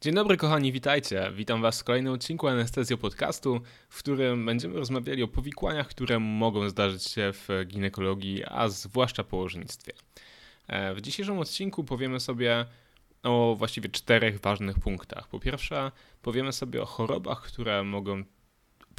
Dzień dobry kochani, witajcie. Witam was w kolejnym odcinku Anestezjo Podcastu, w którym będziemy rozmawiali o powikłaniach, które mogą zdarzyć się w ginekologii, a zwłaszcza położnictwie. E, w dzisiejszym odcinku powiemy sobie o właściwie czterech ważnych punktach. Po pierwsze, powiemy sobie o chorobach, które mogą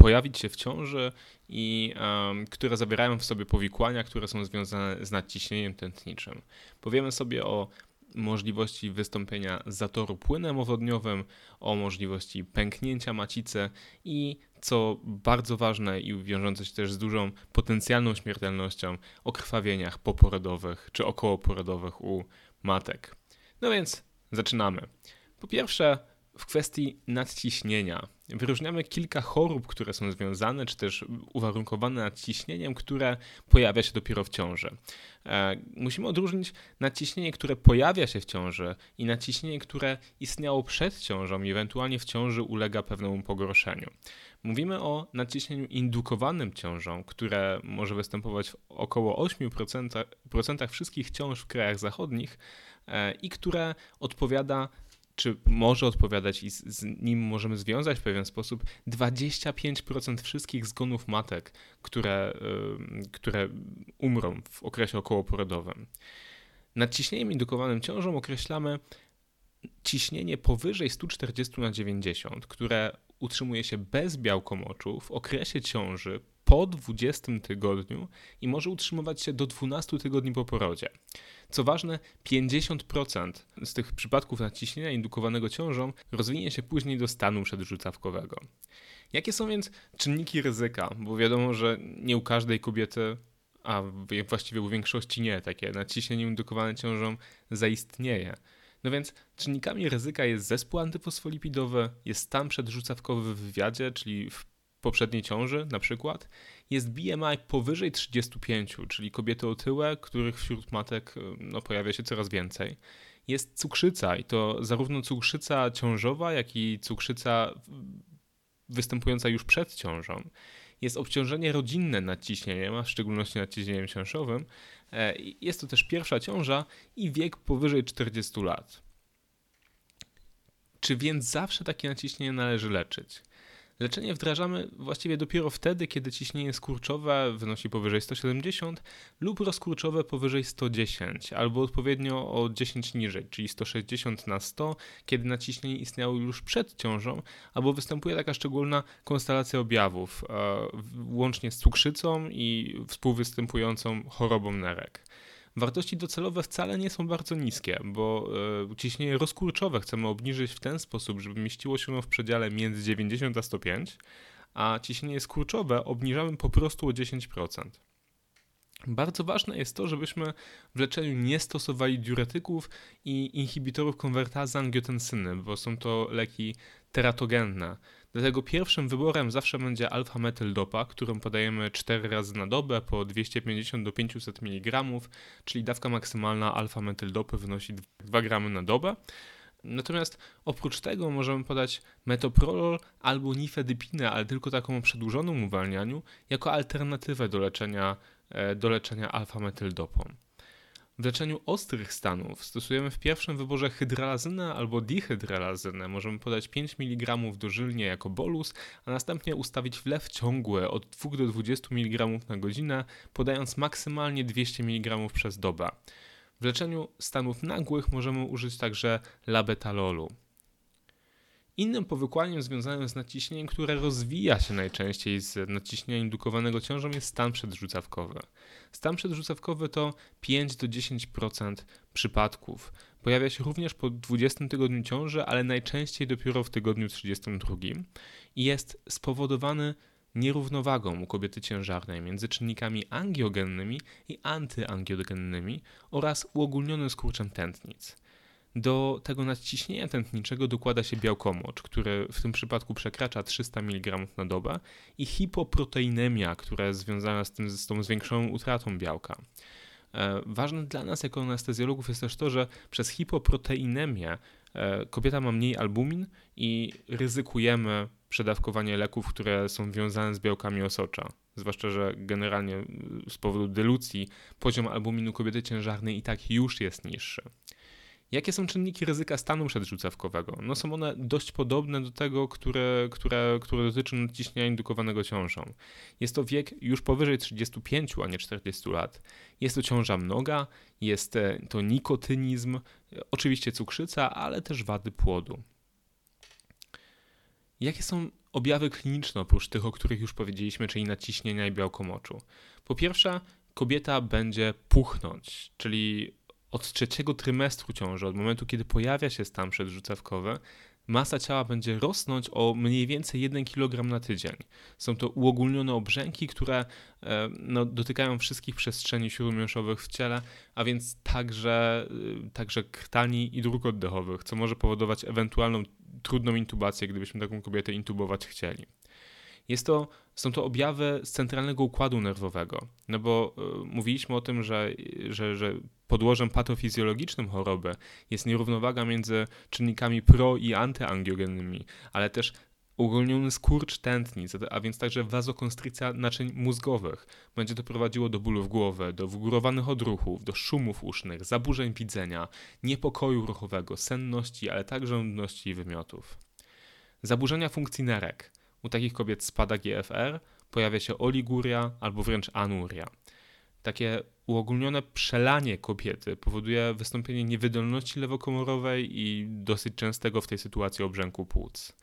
pojawić się w ciąży i um, które zawierają w sobie powikłania, które są związane z nadciśnieniem tętniczym. Powiemy sobie o możliwości wystąpienia zatoru płynem owodniowym, o możliwości pęknięcia macicy i co bardzo ważne i wiążące się też z dużą potencjalną śmiertelnością, o krwawieniach poporodowych czy okołoporodowych u matek. No więc zaczynamy. Po pierwsze, w kwestii nadciśnienia. Wyróżniamy kilka chorób, które są związane czy też uwarunkowane nadciśnieniem, które pojawia się dopiero w ciąży. E, musimy odróżnić nadciśnienie, które pojawia się w ciąży i nadciśnienie, które istniało przed ciążą i ewentualnie w ciąży ulega pewnemu pogorszeniu. Mówimy o nadciśnieniu indukowanym ciążą, które może występować w około 8% wszystkich ciąż w krajach zachodnich e, i które odpowiada czy może odpowiadać i z, z, nim możemy związać w pewien sposób 25% wszystkich zgonów matek, które, yy, które umrą w okresie okołoporodowym. Nad ciśnieniem indukowanym ciążą określamy ciśnienie powyżej 140 na 90, które utrzymuje się bez białkomoczu w okresie ciąży po 20 tygodniu i może utrzymywać się do 12 tygodni po porodzie. Co ważne, 50% z tych przypadków nadciśnienia indukowanego ciążą rozwinie się później do stanu przedrzucawkowego. Jakie są więc czynniki ryzyka? Bo wiadomo, że nie u każdej kobiety, a właściwie u większości nie, takie nadciśnienie indukowane ciążą zaistnieje. No więc czynnikami ryzyka jest zespół antyfosfolipidowy, jest stan przedrzucawkowy w wywiadzie, czyli w poprzedniej ciąży na przykład, jest BMI powyżej 35, czyli kobiety otyłe, których wśród matek no, pojawia się coraz więcej. Jest cukrzyca i to zarówno cukrzyca ciążowa, jak i cukrzyca występująca już przed ciążą. Jest obciążenie rodzinne nadciśnieniem, a w szczególności nadciśnieniem ciążowym. E, jest to też pierwsza ciąża i wiek powyżej 40 lat. Czy więc zawsze takie naciśnienie należy leczyć? Leczenie wdrażamy właściwie dopiero wtedy, kiedy ciśnienie skurczowe wynosi powyżej 170 lub rozkurczowe powyżej 110, albo odpowiednio o 10 niżej, czyli 160 na 100, kiedy naciśnienie istniało już przed ciążą, albo występuje taka szczególna konstelacja objawów, e, łącznie z cukrzycą i współwystępującą chorobą nerek. Wartości docelowe wcale nie są bardzo niskie, bo e, ciśnienie rozkurczowe chcemy obniżyć w ten sposób, żeby mieściło się ono w przedziale między 90 a 105, a ciśnienie skurczowe obniżamy po prostu o 10%. Bardzo ważne jest to, żebyśmy w leczeniu nie stosowali diuretyków i inhibitorów konwertazy angiotensyny, bo są to leki teratogenne. Dlatego pierwszym wyborem zawsze będzie alfa-metyldopa, którą podajemy 4 razy na dobę po 250 do 500 mg, czyli dawka maksymalna alfa-metyldopy wynosi 2 gramy na dobę. Natomiast oprócz tego możemy podać metoprolol albo nifedypinę, ale tylko taką o przedłużonym uwalnianiu, jako alternatywę do leczenia, e, do leczenia alfa-metyldopą. W leczeniu ostrych stanów stosujemy w pierwszym wyborze hydralazynę albo dihydralazynę. Możemy podać 5 mg dożylnie jako bolus, a następnie ustawić wlew ciągły od 2 do 20 mg na godzinę, podając maksymalnie 200 mg przez dobę. W leczeniu stanów nagłych możemy użyć także labetalolu. Innym powikłaniem związanym z naciśnieniem, które rozwija się najczęściej z naciśnienia indukowanego ciążą jest stan przedrzucawkowy. Stan przedrzucawkowy to 5 do 10% przypadków. Pojawia się również po 20 tygodniu ciąży, ale najczęściej dopiero w tygodniu 32 i jest spowodowany nierównowagą u kobiety ciężarnej między czynnikami angiogennymi i antyangiogennymi oraz uogólnionym skurczem tętnic. Do tego nadciśnienia tętniczego dokłada się białkomocz, który w tym przypadku przekracza 300 mg na dobę i hipoproteinemia, która jest związana z, tym, z tą zwiększoną utratą białka. E, ważne dla nas jako anestezjologów jest też to, że przez hipoproteinemię e, kobieta ma mniej albumin i ryzykujemy przedawkowanie leków, które są wiązane z białkami osocza. zwłaszcza, że generalnie z powodu delucji poziom albuminu kobiety ciężarnej i tak już jest niższy. Jakie są czynniki ryzyka stanu przedrzucawkowego? No są one dość podobne do tego, które, które, które dotyczy nadciśnienia indukowanego ciążą. Jest to wiek już powyżej 35, a nie 40 lat. Jest to ciąża mnoga, jest e, to nikotynizm, oczywiście cukrzyca, ale też wady płodu. Jakie są objawy kliniczne oprócz tych, o których już powiedzieliśmy, czyli nadciśnienia i białkomoczu? Po pierwsze, kobieta będzie puchnąć, czyli od trzeciego trymestru ciąży, od momentu, kiedy pojawia się stan przedrzucawkowy, masa ciała będzie rosnąć o mniej więcej 1 kg na tydzień. Są to uogólnione obrzęki, które e, no, dotykają wszystkich przestrzeni śródmiąższowych w ciele, a więc także, e, także krtani i dróg oddechowych, co może powodować ewentualną trudną intubację, gdybyśmy taką kobietę intubować chcieli. Jest to, są to objawy z centralnego układu nerwowego, no bo y, mówiliśmy o tym, że, że, że podłożem patofizjologicznym choroby jest nierównowaga między czynnikami pro- i antyangiogennymi, ale też uogólniony skurcz tętnic, a więc także wazokonstrykcja naczyń mózgowych. Będzie to prowadziło do bólów głowy, do wgórowanych odruchów, do szumów usznych, zaburzeń widzenia, niepokoju ruchowego, senności, ale także nudności i wymiotów. Zaburzenia funkcji nerek. U takich kobiet spada GFR, pojawia się oliguria albo wręcz anuria. Takie uogólnione przelanie kobiety powoduje wystąpienie niewydolności lewokomorowej i dosyć częstego w tej sytuacji obrzęku płuc.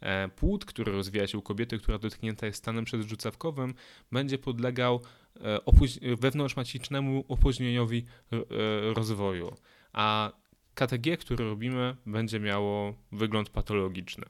E, płód, który rozwija się u kobiety, która dotknięta jest stanem przedrzucawkowym, będzie podlegał e, wewnątrzmacicznemu opóźnieniowi e, rozwoju, a KTG, które robimy, będzie miało wygląd patologiczny.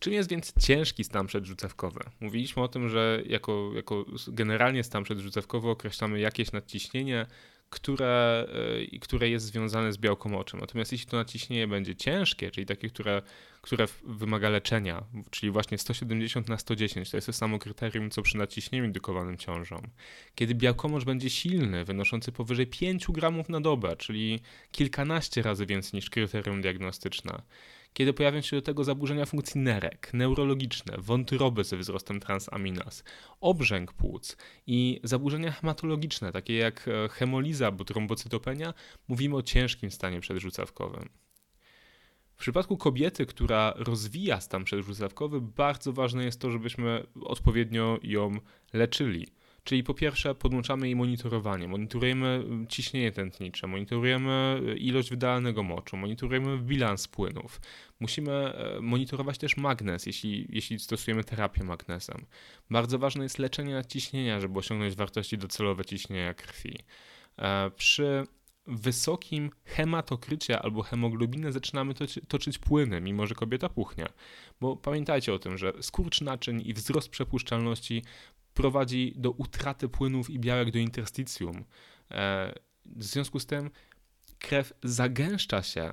Czym jest więc ciężki stan przedrzucewkowy? Mówiliśmy o tym, że jako, jako generalnie stan przedrzucewkowy określamy jakieś nadciśnienie, które, y, które jest związane z białkomoczem. Natomiast jeśli to nadciśnienie będzie ciężkie, czyli takie, które, które wymaga leczenia, czyli właśnie 170 na 110, to jest to samo kryterium, co przy nadciśnieniu indukowanym ciążą. Kiedy białkomocz będzie silny, wynoszący powyżej 5 gramów na dobę, czyli kilkanaście razy więcej niż kryterium diagnostyczne, kiedy pojawią się do tego zaburzenia funkcji nerek, neurologiczne, wątroby ze wzrostem transaminaz, obrzęk płuc i zaburzenia hematologiczne, takie jak e, hemoliza albo trombocytopenia, mówimy o ciężkim stanie przedrzucawkowym. W przypadku kobiety, która rozwija stan przedrzucawkowy, bardzo ważne jest to, żebyśmy odpowiednio ją leczyli. Czyli po pierwsze podłączamy jej monitorowanie, monitorujemy y, ciśnienie tętnicze, monitorujemy y, ilość wydalnego moczu, monitorujemy bilans płynów. Musimy e, monitorować też magnez, jeśli, jeśli stosujemy terapię magnezem. Bardzo ważne jest leczenie nadciśnienia, żeby osiągnąć wartości docelowe ciśnienia krwi. E, przy wysokim hematokrycie albo hemoglobinę zaczynamy toczyć płyny, mimo że kobieta puchnie. Bo pamiętajcie o tym, że skurcz naczyń i wzrost przepuszczalności prowadzi do utraty płynów i białek do interstitium. E, w związku z tym krew zagęszcza się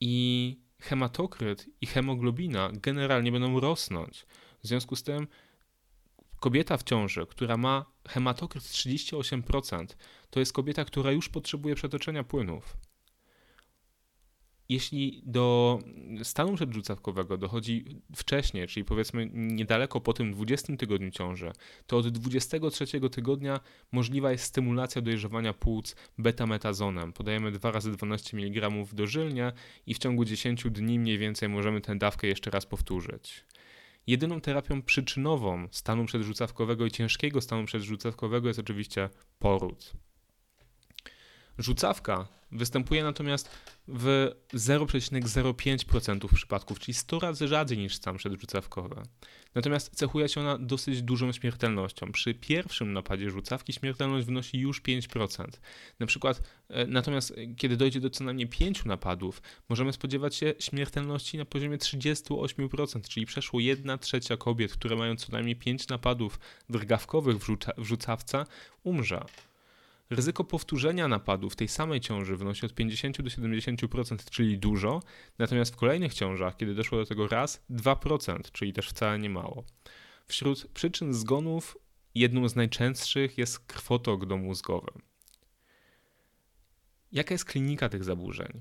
i hematokryt i hemoglobina generalnie będą rosnąć. W związku z tym kobieta w ciąży, która ma hematokryt 38%, to jest kobieta, która już potrzebuje przetoczenia płynów jeśli do stanu przedrzucawkowego dochodzi wcześniej, czyli powiedzmy niedaleko po tym 20 tygodniu ciąży, to od 23 tygodnia możliwa jest stymulacja dojrzewania płuc beta-metazonem. Podajemy 2 razy 12 mg dożylnie i w ciągu 10 dni mniej więcej możemy tę dawkę jeszcze raz powtórzyć. Jedyną terapią przyczynową stanu przedrzucawkowego i ciężkiego stanu przedrzucawkowego jest oczywiście poród. Rzucawka występuje natomiast w 0,05% przypadków, czyli 100 razy rzadziej niż stan przedrzucawkowy. Natomiast cechuje się ona dosyć dużą śmiertelnością. Przy pierwszym napadzie rzucawki śmiertelność wynosi już 5%. Na przykład, e, natomiast kiedy dojdzie do co najmniej 5 napadów, możemy spodziewać się śmiertelności na poziomie 38%, czyli przeszło 1 trzecia kobiet, które mają co najmniej 5 napadów drgawkowych w, rzuca w rzucawce, umrze. Ryzyko powtórzenia napadu w tej samej ciąży wynosi od 50 do 70%, czyli dużo, natomiast w kolejnych ciążach, kiedy doszło do tego raz, 2%, czyli też wcale nie mało. Wśród przyczyn zgonów jedną z najczęstszych jest krwotok domózgowy. Jaka jest klinika tych zaburzeń?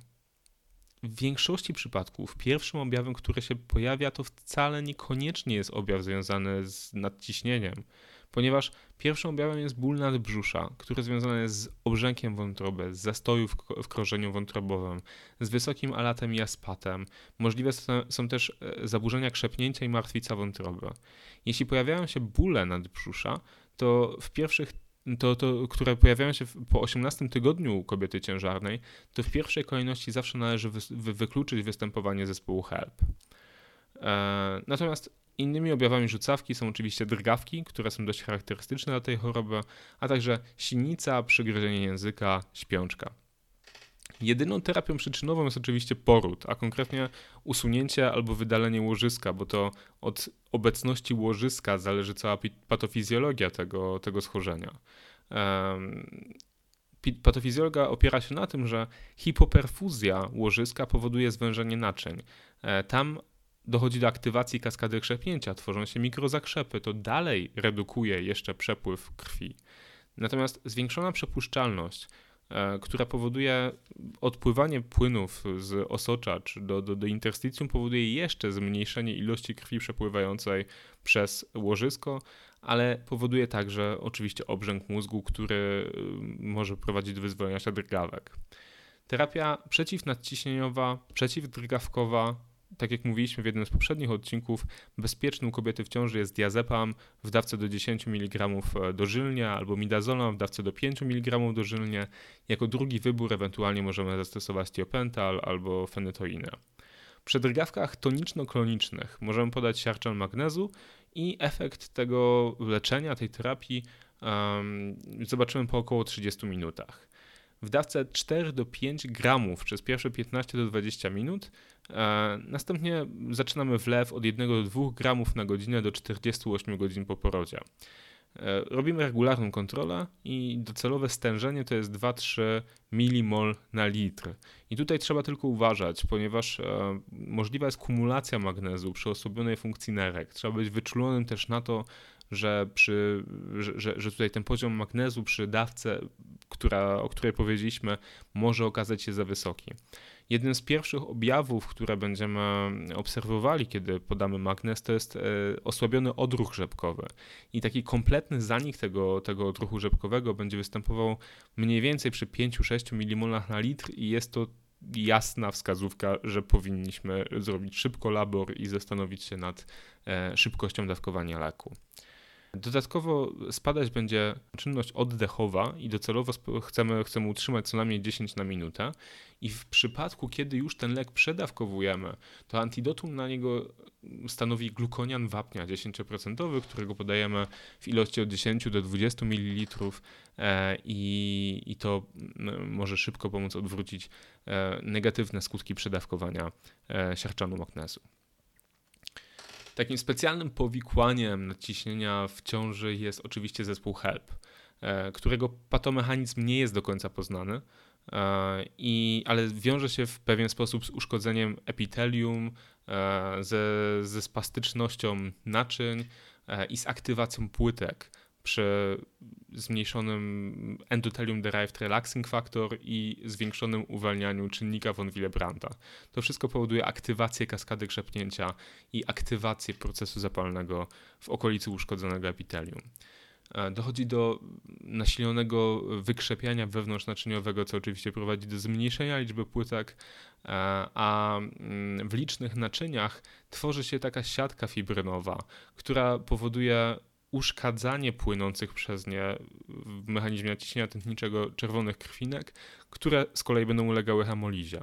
w większości przypadków pierwszym objawem, który się pojawia, to wcale niekoniecznie jest objaw związany z nadciśnieniem, ponieważ pierwszym objawem jest ból nadbrzusza, który związany jest z obrzękiem wątroby, z zastoju w, krążeniu wątrobowym, z wysokim alatem i aspatem. Możliwe są też e, zaburzenia krzepnięcia i martwica wątroby. Jeśli pojawiają się bóle nadbrzusza, to w pierwszych to, to, które pojawiają się po 18 tygodniu kobiety ciężarnej, to w pierwszej kolejności zawsze należy wy, wy, wykluczyć występowanie zespołu HELP. E, natomiast innymi objawami rzucawki są oczywiście drgawki, które są dość charakterystyczne dla tej choroby, a także sinica, przygryzienie języka, śpiączka. Jedyną terapią przyczynową jest oczywiście poród, a konkretnie usunięcie albo wydalenie łożyska, bo to od obecności łożyska zależy cała patofizjologia tego, tego schorzenia. Patofizjologia opiera się na tym, że hipoperfuzja łożyska powoduje zwężenie naczyń. E, tam dochodzi do aktywacji kaskady krzepnięcia, tworzą się mikrozakrzepy, to dalej redukuje jeszcze przepływ krwi. Natomiast zwiększona przepuszczalność E, która powoduje odpływanie płynów z osocza czy do, do, do interstitium, powoduje jeszcze zmniejszenie ilości krwi przepływającej przez łożysko, ale powoduje także oczywiście obrzęk mózgu, który y, może prowadzić do wyzwolenia się drgawek. Terapia przeciwnadciśnieniowa, przeciwdrgawkowa tak jak mówiliśmy w jednym z poprzednich odcinków, bezpieczny u kobiety w ciąży jest diazepam w dawce do 10 mg dożylnie albo midazolam w dawce do 5 mg dożylnie. Jako drugi wybór ewentualnie możemy zastosować tiopental albo fenytoinę. Przy drgawkach toniczno-klonicznych możemy podać siarczan magnezu i efekt tego leczenia, tej terapii um, zobaczymy po około 30 minutach w dawce 4 do 5 gramów przez pierwsze 15 do 20 minut. E, następnie zaczynamy wlew od 1 do 2 gramów na godzinę do 48 godzin po porodzie. E, robimy regularną kontrolę i docelowe stężenie to jest 2-3 milimol na litr. I tutaj trzeba tylko uważać, ponieważ e, możliwa jest kumulacja magnezu przy osłabionej funkcji nerek. Trzeba być wyczulonym też na to, że, przy, że, że tutaj ten poziom magnezu przy dawce, która, o której powiedzieliśmy, może okazać się za wysoki. Jednym z pierwszych objawów, które będziemy obserwowali, kiedy podamy magnez, to jest e, osłabiony odruch rzepkowy. I taki kompletny zanik tego, tego odruchu rzepkowego będzie występował mniej więcej przy 5-6 mmol na litr i jest to jasna wskazówka, że powinniśmy zrobić szybko labor i zastanowić się nad e, szybkością dawkowania leku. Dodatkowo spadać będzie czynność oddechowa i docelowo chcemy, chcemy utrzymać co najmniej 10 na minutę. I w przypadku, kiedy już ten lek przedawkowujemy, to antidotum na niego stanowi glukonian wapnia 10%, którego podajemy w ilości od 10 do 20 ml e, i, i to może szybko pomóc odwrócić e, negatywne skutki przedawkowania e, siarczanu magnezu. Takim specjalnym powikłaniem nadciśnienia w ciąży jest oczywiście zespół HELP, e, którego patomechanizm nie jest do końca poznany, e, i, ale wiąże się w pewien sposób z uszkodzeniem epitelium, e, ze, ze spastycznością naczyń i z aktywacją płytek przy zmniejszonym endotelium derived relaxing factor i zwiększonym uwalnianiu czynnika von Willebranda. To wszystko powoduje aktywację kaskady krzepnięcia i aktywację procesu zapalnego w okolicy uszkodzonego epitelium. E, dochodzi do nasilonego wykrzepiania wewnątrznaczyniowego, co oczywiście prowadzi do zmniejszenia liczby płytek, e, a mm, w licznych naczyniach tworzy się taka siatka fibrynowa, która powoduje uszkadzanie płynących przez nie w mechanizmie naciśnienia tętniczego czerwonych krwinek, które z kolei będą ulegały hemolizie.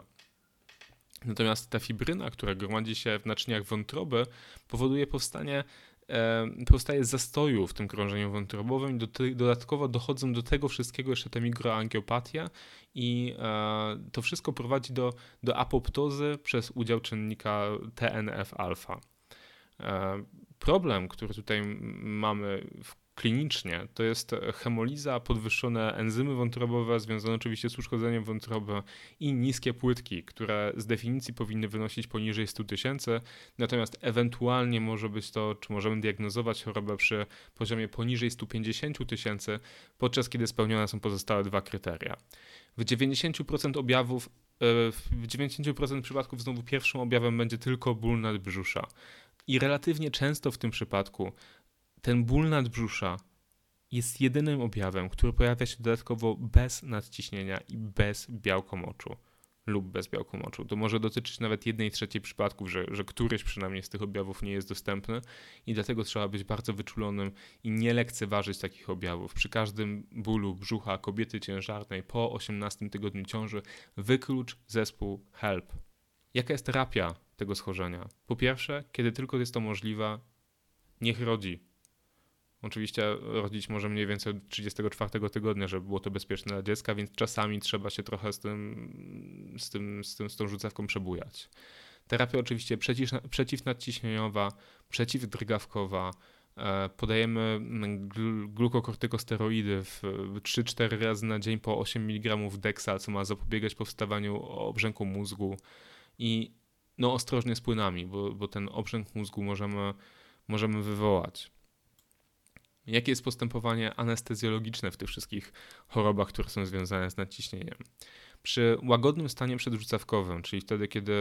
Natomiast ta fibryna, która gromadzi się w naczyniach wątroby, powoduje powstanie e, powstaje zastoju w tym krążeniu wątrobowym dodatkowo dochodzą do tego wszystkiego jeszcze te mikroangiopatia i e, to wszystko prowadzi do, do apoptozy przez udział czynnika TNF-alfa. E, problem, który tutaj mamy klinicznie, to jest hemoliza, podwyższone enzymy wątrobowe związane oczywiście z uszkodzeniem wątroby i niskie płytki, które z definicji powinny wynosić poniżej 100 tysięcy, natomiast ewentualnie może być to, czy możemy diagnozować chorobę przy poziomie poniżej 150 tysięcy, podczas kiedy spełnione są pozostałe dwa kryteria. W 90% objawów w 90% przypadków znowu pierwszym objawem będzie tylko ból nadbrzusza. I relatywnie często w tym przypadku ten ból nadbrzusza jest jedynym objawem, który pojawia się dodatkowo bez nadciśnienia i bez białkomoczu lub bez białkomoczu. To może dotyczyć nawet jednej trzeciej przypadków, że, że któryś przynajmniej z tych objawów nie jest dostępny i dlatego trzeba być bardzo wyczulonym i nie lekceważyć takich objawów. Przy każdym bólu brzucha kobiety ciężarnej po 18 tygodniu ciąży wyklucz zespół HELP. Jaka jest terapia tego schorzenia? Po pierwsze, kiedy tylko jest to możliwe, niech rodzi Oczywiście rodzić może mniej więcej od 34 tygodnia, żeby było to bezpieczne dla dziecka, więc czasami trzeba się trochę z tym, z, tym, z, tym, z tą rzucawką przebujać. Terapia oczywiście przeciw, przeciwnadciśnieniowa, przeciwdrgawkowa, e, podajemy glukokortykosteroidy w 3-4 razy na dzień po 8 mg deksa, co ma zapobiegać powstawaniu obrzęku mózgu i no ostrożnie z płynami, bo, bo ten obrzęk mózgu możemy, możemy wywołać. Jakie jest postępowanie anestezjologiczne w tych wszystkich chorobach, które są związane z nadciśnieniem? Przy łagodnym stanie przedrzucawkowym, czyli wtedy, kiedy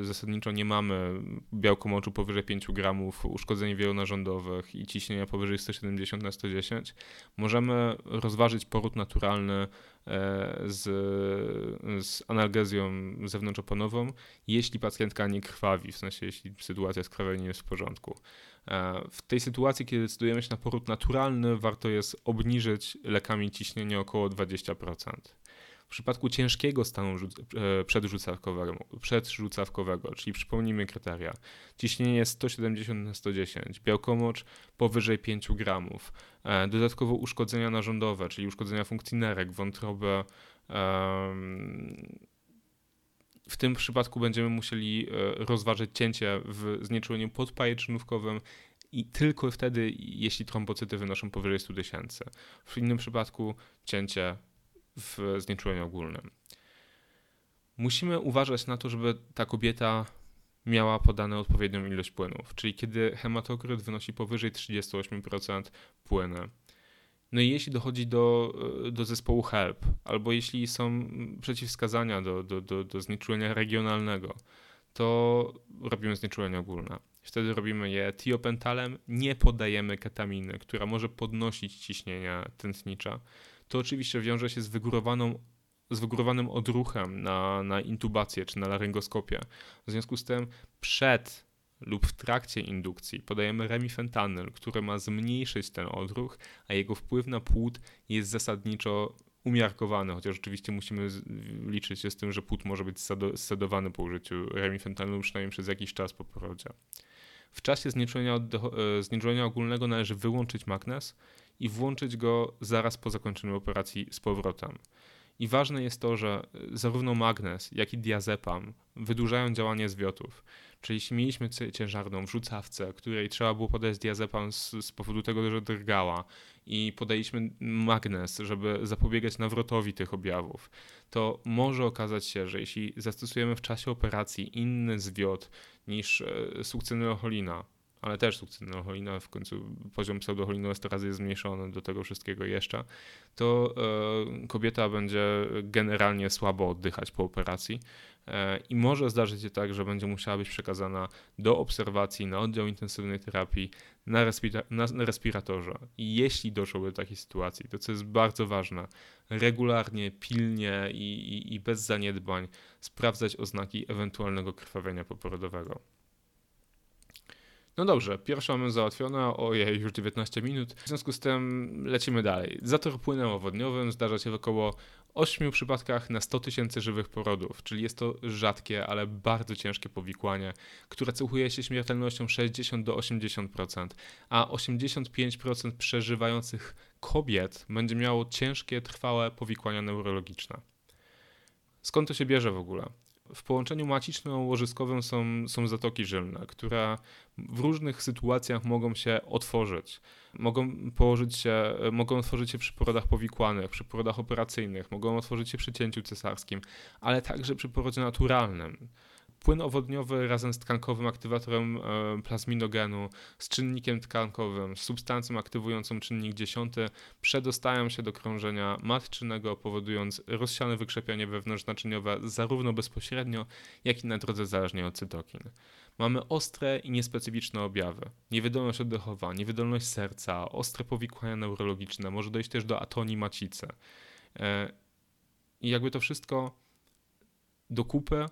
y, zasadniczo nie mamy białko moczu powyżej 5 gramów, uszkodzeń wielonarządowych i ciśnienia powyżej 170 na 110, możemy rozważyć poród naturalny e, z, z analgezją zewnątrzoponową, jeśli pacjentka nie krwawi, w sensie jeśli sytuacja skrwawienia jest w porządku. E, w tej sytuacji, kiedy decydujemy się na poród naturalny, warto jest obniżyć lekami ciśnienie około 20%. W przypadku ciężkiego stanu e, przedrzucawkowego, przedrzucawkowego, czyli przypomnijmy kryteria, ciśnienie 170 na 110, białkomocz powyżej 5 gramów, e, dodatkowo uszkodzenia narządowe, czyli uszkodzenia funkcji nerek, wątroby, w tym przypadku będziemy musieli e, rozważyć cięcie w znieczuleniu podpajeczynówkowym i tylko wtedy, jeśli trombocyty wynoszą powyżej 100 tysięcy. W innym przypadku cięcie w znieczuleniu ogólnym. Musimy uważać na to, żeby ta kobieta miała podane odpowiednią ilość płynów, czyli kiedy hematokryt wynosi powyżej 38% płyny. No i jeśli dochodzi do, do zespołu HELP, albo jeśli są przeciwwskazania do, do, do, do znieczulenia regionalnego, to robimy znieczulenie ogólne. Wtedy robimy je tiopentalem, nie podajemy ketaminy, która może podnosić ciśnienia tętnicza. To oczywiście wiąże się z wygórowaną z wygórowanym odruchem na, na intubację czy na laryngoskopię. W związku z tym przed lub w trakcie indukcji podajemy remifentanyl, który ma zmniejszyć ten odruch, a jego wpływ na płód jest zasadniczo umiarkowany, chociaż oczywiście musimy liczyć się z tym, że płód może być sedowany po użyciu remifentanylu przynajmniej przez jakiś czas po porodzie. W czasie znieczulenia, e, znieczulenia ogólnego należy wyłączyć magnez i włączyć go zaraz po zakończeniu operacji z powrotem. I ważne jest to, że zarówno magnez, jak i diazepam wydłużają działanie zwiotów. Czyli jeśli mieliśmy ciężarną w rzucawce, której trzeba było podać diazepam z, z powodu tego, że drgała i podaliśmy magnes, żeby zapobiegać nawrotowi tych objawów, to może okazać się, że jeśli zastosujemy w czasie operacji inny zwiot niż e, sukcynylcholina, ale też sukcynylcholina, w końcu poziom pseudocholinoesterazy jest zmniejszony do tego wszystkiego jeszcze, to e, kobieta będzie generalnie słabo oddychać po operacji e, i może zdarzyć się tak, że będzie musiała być przekazana do obserwacji na oddział intensywnej terapii na, respira na respiratorze. I jeśli doszłoby do takiej sytuacji, to co jest bardzo ważne, regularnie, pilnie i, i, i bez zaniedbań sprawdzać oznaki ewentualnego krwawienia poporodowego. No dobrze, pierwszą mamy załatwione, ojej, już 19 minut. W związku z tym lecimy dalej. Zator płynem owodniowym zdarza się w około 8 przypadkach na 100 tysięcy żywych porodów, czyli jest to rzadkie, ale bardzo ciężkie powikłanie, które cechuje się śmiertelnością 60 do 80%, a 85% przeżywających kobiet będzie miało ciężkie, trwałe powikłania neurologiczne. Skąd to się bierze w ogóle? W połączeniu maciczno-łożyskowym są, są zatoki żylne, które w różnych sytuacjach mogą się otworzyć. Mogą, położyć się, mogą otworzyć się przy porodach powikłanych, przy porodach operacyjnych, mogą otworzyć się przy cięciu cesarskim, ale także przy porodzie naturalnym. Płyn owodniowy razem z tkankowym aktywatorem e, plazminogenu, z czynnikiem tkankowym, z substancją aktywującą czynnik 10 przedostają się do krążenia matczynego, powodując rozsiane wykrzepianie wewnątrznaczyniowe zarówno bezpośrednio, jak i na drodze zależnie od cytokin. Mamy ostre i niespecyficzne objawy. Niewydolność oddechowa, niewydolność serca, ostre powikłania neurologiczne, może dojść też do atonii macicy. E, I jakby to wszystko do kupy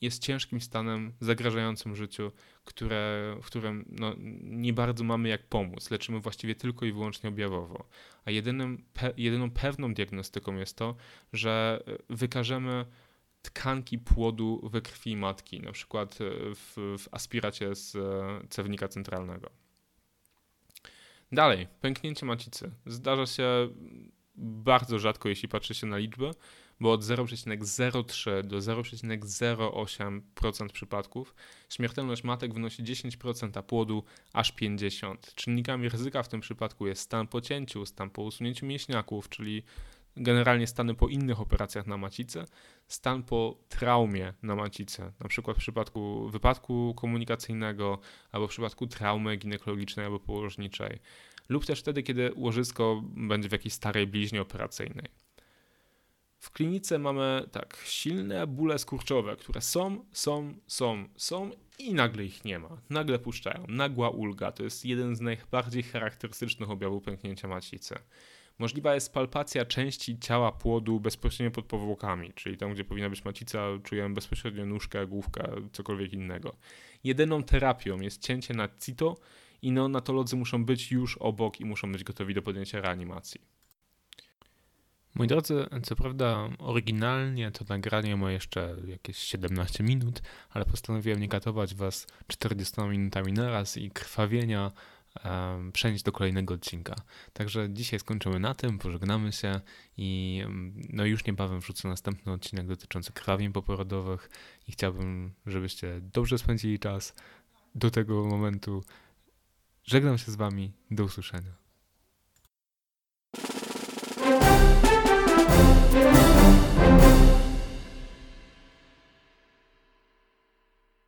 jest ciężkim stanem zagrażającym życiu, które, w którym no, nie bardzo mamy jak pomóc. Leczymy właściwie tylko i wyłącznie objawowo. A jedynym, pe, jedyną pewną diagnostyką jest to, że wykażemy tkanki płodu we krwi matki, na przykład w, w aspiracie z e, cewnika centralnego. Dalej, pęknięcie macicy. Zdarza się bardzo rzadko, jeśli patrzy się na liczbę, bo od 0,03 do 0,08% przypadków śmiertelność matek wynosi 10%, a płodu aż 50%. Czynnikami ryzyka w tym przypadku jest stan po cięciu, stan po usunięciu mięśniaków, czyli generalnie stany po innych operacjach na macicy, stan po traumie na macicy, na przykład w przypadku wypadku komunikacyjnego albo w przypadku traumy ginekologicznej albo położniczej, lub też wtedy, kiedy łożysko będzie w jakiejś starej bliźnie operacyjnej. W klinice mamy tak silne bóle skurczowe, które są, są, są, są i nagle ich nie ma. Nagle puszczają. Nagła ulga to jest jeden z najbardziej charakterystycznych objawów pęknięcia macicy. Możliwa jest palpacja części ciała płodu bezpośrednio pod powłokami, czyli tam, gdzie powinna być macica, czujemy bezpośrednio nóżkę, główkę, cokolwiek innego. Jedyną terapią jest cięcie na CITO i neonatolodzy muszą być już obok i muszą być gotowi do podjęcia reanimacji. Moi drodzy, co prawda oryginalnie to nagranie ma jeszcze jakieś 17 minut, ale postanowiłem nie katować was 40 minutami naraz i krwawienia um, przenieść do kolejnego odcinka. Także dzisiaj skończymy na tym, pożegnamy się i no już niebawem wrzucę następny odcinek dotyczący krwawień poporodowych i chciałbym, żebyście dobrze spędzili czas do tego momentu. Żegnam się z wami, do usłyszenia.